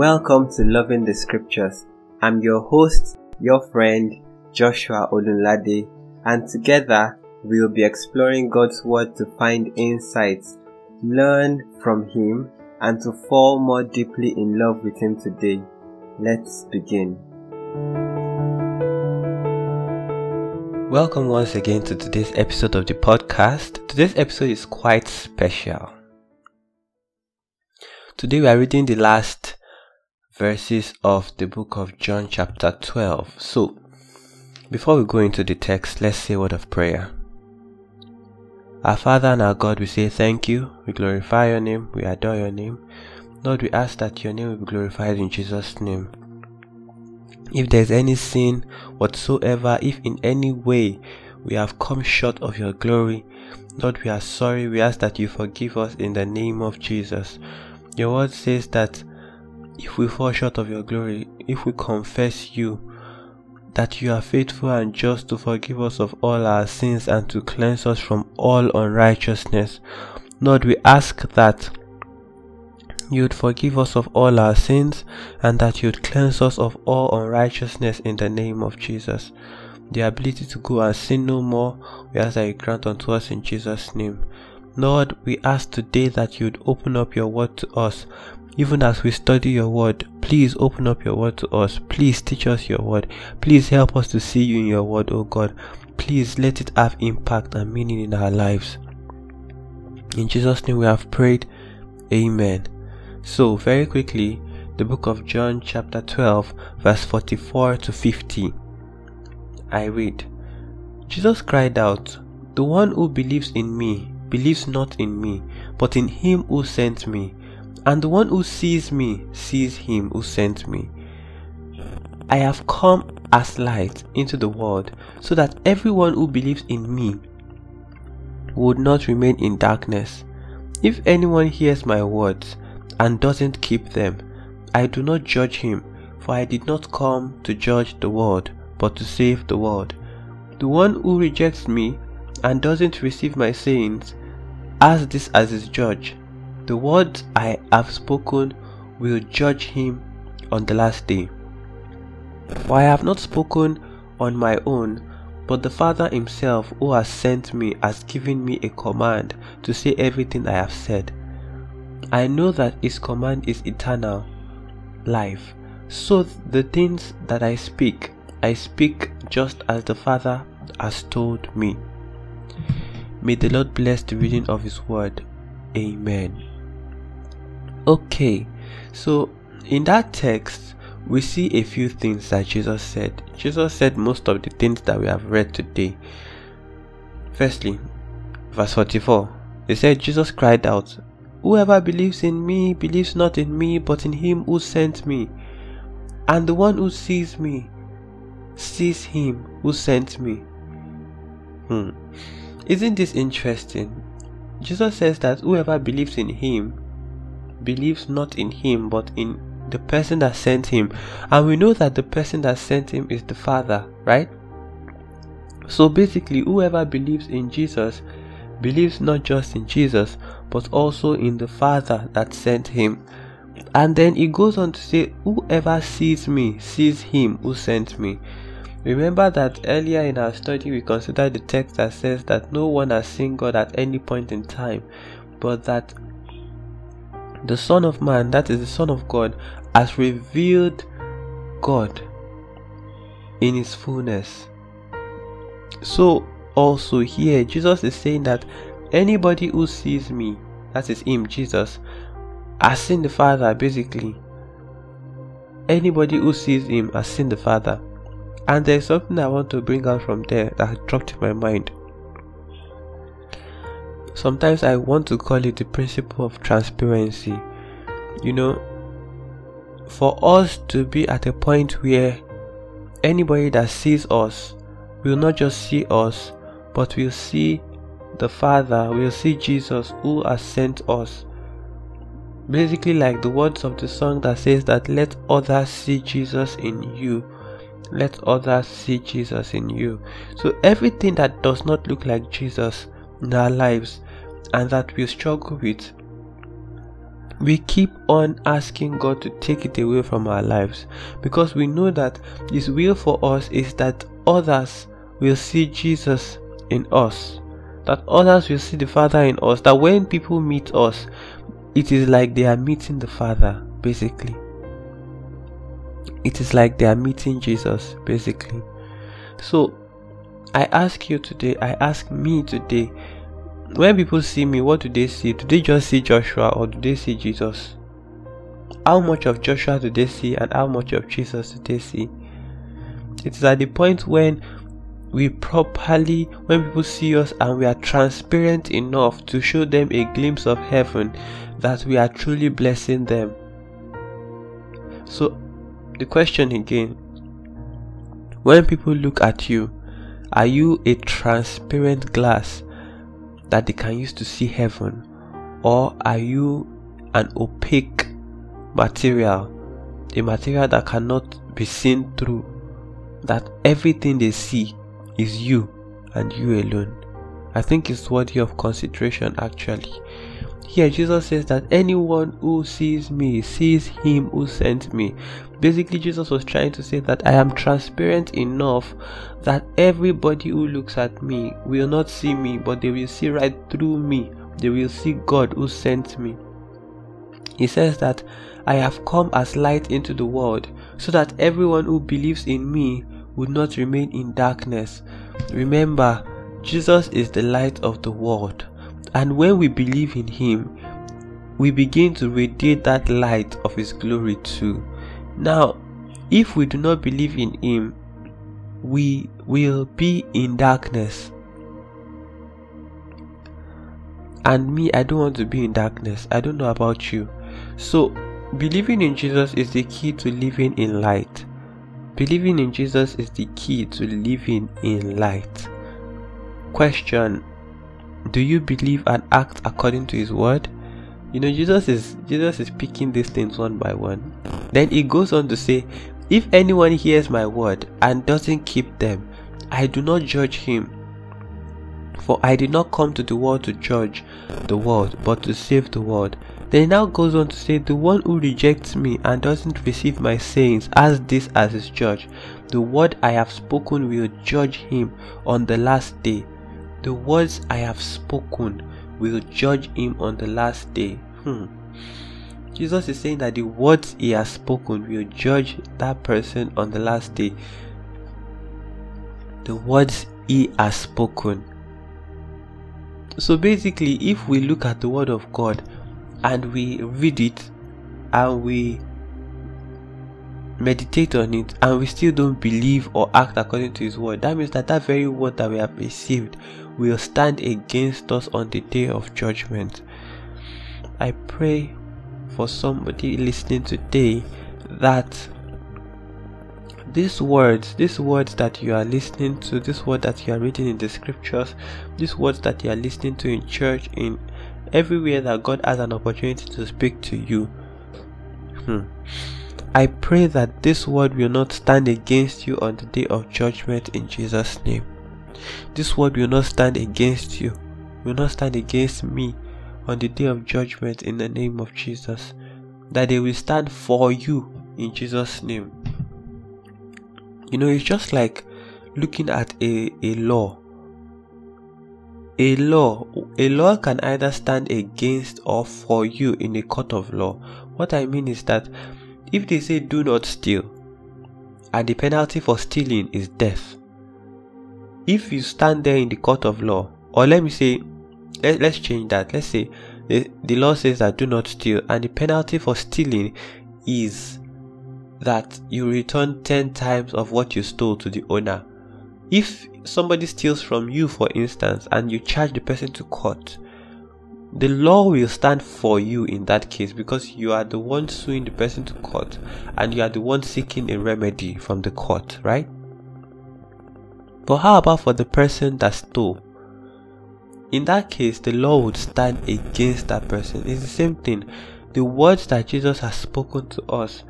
Welcome to Loving the Scriptures. I'm your host, your friend, Joshua Olunlade, and together we'll be exploring God's Word to find insights, learn from Him, and to fall more deeply in love with Him today. Let's begin. Welcome once again to today's episode of the podcast. Today's episode is quite special. Today we are reading the last verses of the book of John, chapter 12. So, before we go into the text, let's say a word of prayer. Our Father and our God, we say thank you, we glorify your name, we adore your name. Lord, we ask that your name will be glorified in Jesus' name. If there's any sin whatsoever, if in any way we have come short of your glory, Lord, we are sorry. We ask that you forgive us in the name of Jesus. Your word says that if we fall short of your glory, if we confess you, that you are faithful and just to forgive us of all our sins and to cleanse us from all unrighteousness. Lord, we ask that you would forgive us of all our sins and that you would cleanse us of all unrighteousness in the name of Jesus. The ability to go and sin no more, we ask that you grant unto us in Jesus' name. Lord, we ask today that you would open up your word to us even as we study your word, please open up your word to us. Please teach us your word. Please help us to see you in your word, oh God. Please let it have impact and meaning in our lives. In Jesus' name we have prayed. Amen. So, very quickly, the book of John, chapter 12, verse 44 to 50. I read Jesus cried out, The one who believes in me believes not in me, but in him who sent me. And the one who sees me sees him who sent me. I have come as light into the world so that everyone who believes in me would not remain in darkness. If anyone hears my words and doesn't keep them, I do not judge him, for I did not come to judge the world, but to save the world. The one who rejects me and doesn't receive my sayings has this as his judge. The words I have spoken will judge him on the last day. For I have not spoken on my own, but the Father himself who has sent me has given me a command to say everything I have said. I know that his command is eternal life. So the things that I speak, I speak just as the Father has told me. May the Lord bless the reading of his word. Amen. Okay, so in that text, we see a few things that Jesus said. Jesus said most of the things that we have read today. Firstly, verse 44, he said, Jesus cried out, Whoever believes in me believes not in me, but in him who sent me. And the one who sees me sees him who sent me. Hmm. Isn't this interesting? Jesus says that whoever believes in him believes not in him but in the person that sent him. And we know that the person that sent him is the Father, right? So basically, whoever believes in Jesus believes not just in Jesus but also in the Father that sent him. And then he goes on to say, Whoever sees me sees him who sent me. Remember that earlier in our study we considered the text that says that no one has seen God at any point in time, but that the Son of Man, that is the Son of God, has revealed God in his fullness. So, also here, Jesus is saying that anybody who sees me, that is him, Jesus, has seen the Father basically. Anybody who sees him has seen the Father. And there's something I want to bring out from there that dropped in my mind. Sometimes I want to call it the principle of transparency. You know, for us to be at a point where anybody that sees us will not just see us, but will see the Father, will see Jesus who has sent us. Basically, like the words of the song that says that let others see Jesus in you. Let others see Jesus in you. So, everything that does not look like Jesus in our lives and that we struggle with we keep on asking God to take it away from our lives because we know that His will for us is that others will see Jesus in us, that others will see the Father in us, that when people meet us, it is like they are meeting the Father, basically. It is like they are meeting Jesus, basically. So, I ask you today, I ask me today, when people see me, what do they see? Do they just see Joshua or do they see Jesus? How much of Joshua do they see and how much of Jesus do they see? It is at the point when we properly, when people see us and we are transparent enough to show them a glimpse of heaven, that we are truly blessing them. So, the question again when people look at you, are you a transparent glass that they can use to see heaven? Or are you an opaque material, a material that cannot be seen through? That everything they see is you and you alone. I think it's worthy of consideration actually. Here, Jesus says that anyone who sees me sees him who sent me. Basically, Jesus was trying to say that I am transparent enough that everybody who looks at me will not see me, but they will see right through me. They will see God who sent me. He says that I have come as light into the world so that everyone who believes in me would not remain in darkness. Remember, Jesus is the light of the world. And when we believe in Him, we begin to radiate that light of His glory too. Now, if we do not believe in Him, we will be in darkness. And me, I don't want to be in darkness. I don't know about you. So, believing in Jesus is the key to living in light. Believing in Jesus is the key to living in light. Question do you believe and act according to his word? You know jesus is jesus is picking these things one by one. Then he goes on to say if anyone hears my word and doesn't keep them i do not judge him. For i did not come to the world to judge the world but to save the world. Then he now goes on to say the one who rejects me and doesn't receive my sayings as this as his judge. The word i have spoken will judge him on the last day the words I have spoken will judge him on the last day. Hmm. Jesus is saying that the words he has spoken will judge that person on the last day. The words he has spoken. So basically, if we look at the word of God and we read it and we meditate on it and we still don't believe or act according to his word that means that that very word that we have received will stand against us on the day of judgment. I pray for somebody listening today that these words these words that you are listening to this word that you are reading in the scriptures these words that you are listening to in church in everywhere that god has an opportunity to speak to you. Hmm. I pray that this word will not stand against you on the day of judgment in Jesus' name. This word will not stand against you, will not stand against me on the day of judgment in the name of Jesus. That they will stand for you in Jesus' name. You know, it's just like looking at a, a law. A law, a law can either stand against or for you in a court of law. What I mean is that if they say do not steal, and the penalty for stealing is death, if you stand there in the court of law, or let me say, let, us change that. Let's say the, the law says that do not steal, and the penalty for stealing is that you return 10 times of what you stole to the owner. If somebody steals from you, for instance, and you charge the person to court, the law will stand for you in that case because you are the one suing the person to court and you are the one seeking a remedy from the court, right? But how about for the person that stole? In that case, the law would stand against that person. It's the same thing. The words that Jesus has spoken to us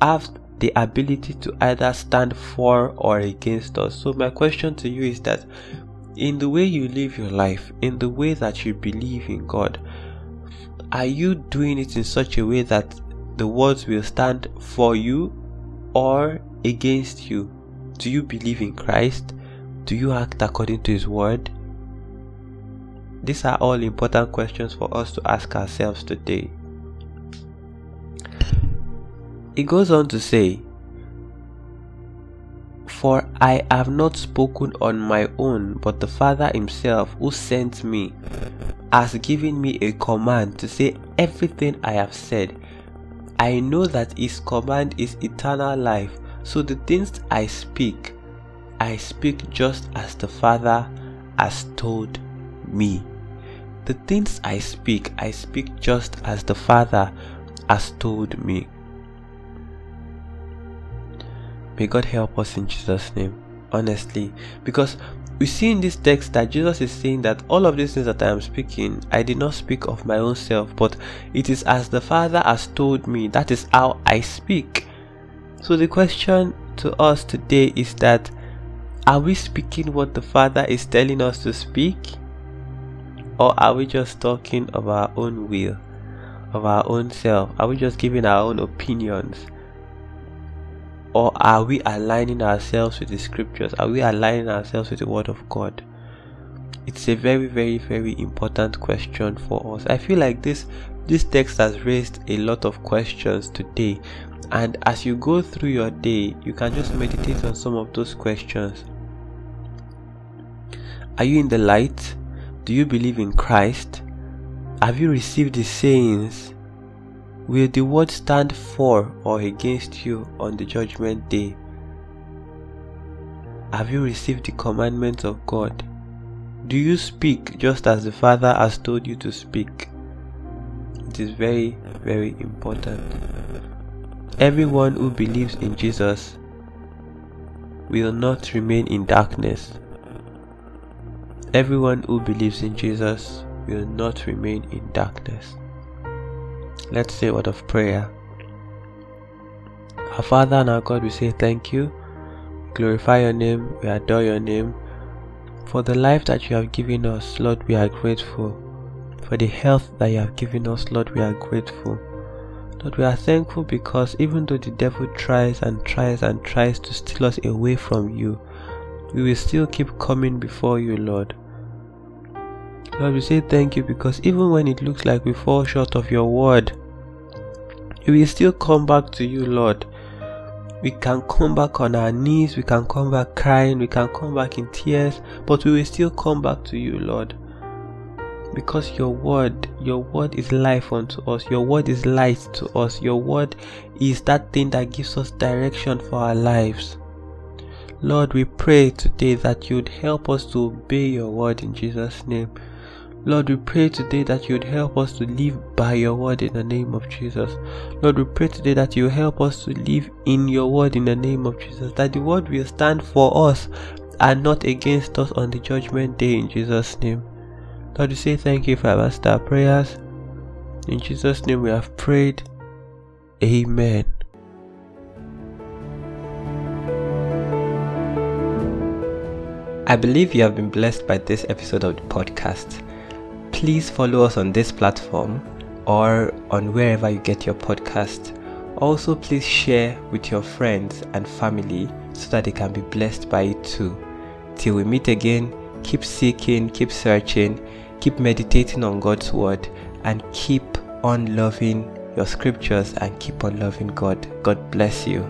have the ability to either stand for or against us. So, my question to you is that in the way you live your life, in the way that you believe in God, are you doing it in such a way that the words will stand for you or against you? Do you believe in Christ? Do you act according to His word? These are all important questions for us to ask ourselves today. It goes on to say, For I have not spoken on my own, but the Father Himself who sent me has given me a command to say everything I have said. I know that His command is eternal life, so the things I speak, I speak just as the Father has told me. The things I speak, I speak just as the Father has told me. May God help us in Jesus' name, honestly, because we see in this text that Jesus is saying that all of these things that I am speaking, I did not speak of my own self, but it is as the Father has told me, that is how I speak. So the question to us today is that are we speaking what the Father is telling us to speak? Or are we just talking of our own will, of our own self? Are we just giving our own opinions? Or are we aligning ourselves with the scriptures? Are we aligning ourselves with the word of God? It's a very, very, very important question for us. I feel like this this text has raised a lot of questions today. And as you go through your day, you can just meditate on some of those questions. Are you in the light? Do you believe in Christ? Have you received the sayings Will the word stand for or against you on the judgment day? Have you received the commandments of God? Do you speak just as the Father has told you to speak? It is very, very important. Everyone who believes in Jesus will not remain in darkness. Everyone who believes in Jesus will not remain in darkness. Let's say a word of prayer. Our Father and our God, we say thank you. Glorify your name. We adore your name. For the life that you have given us, Lord, we are grateful. For the health that you have given us, Lord, we are grateful. Lord, we are thankful because even though the devil tries and tries and tries to steal us away from you, we will still keep coming before you, Lord. Lord, we say thank you because even when it looks like we fall short of your word, we will still come back to you, Lord. We can come back on our knees, we can come back crying, we can come back in tears, but we will still come back to you, Lord. Because your word, your word is life unto us, your word is light to us, your word is that thing that gives us direction for our lives. Lord, we pray today that you'd help us to obey your word in Jesus' name. Lord, we pray today that you would help us to live by your word in the name of Jesus. Lord, we pray today that you help us to live in your word in the name of Jesus. That the word will stand for us and not against us on the judgment day in Jesus' name. Lord, we say thank you for our star prayers. In Jesus' name we have prayed. Amen. I believe you have been blessed by this episode of the podcast please follow us on this platform or on wherever you get your podcast. Also, please share with your friends and family so that they can be blessed by it too. Till we meet again, keep seeking, keep searching, keep meditating on God's word, and keep on loving your scriptures and keep on loving God. God bless you.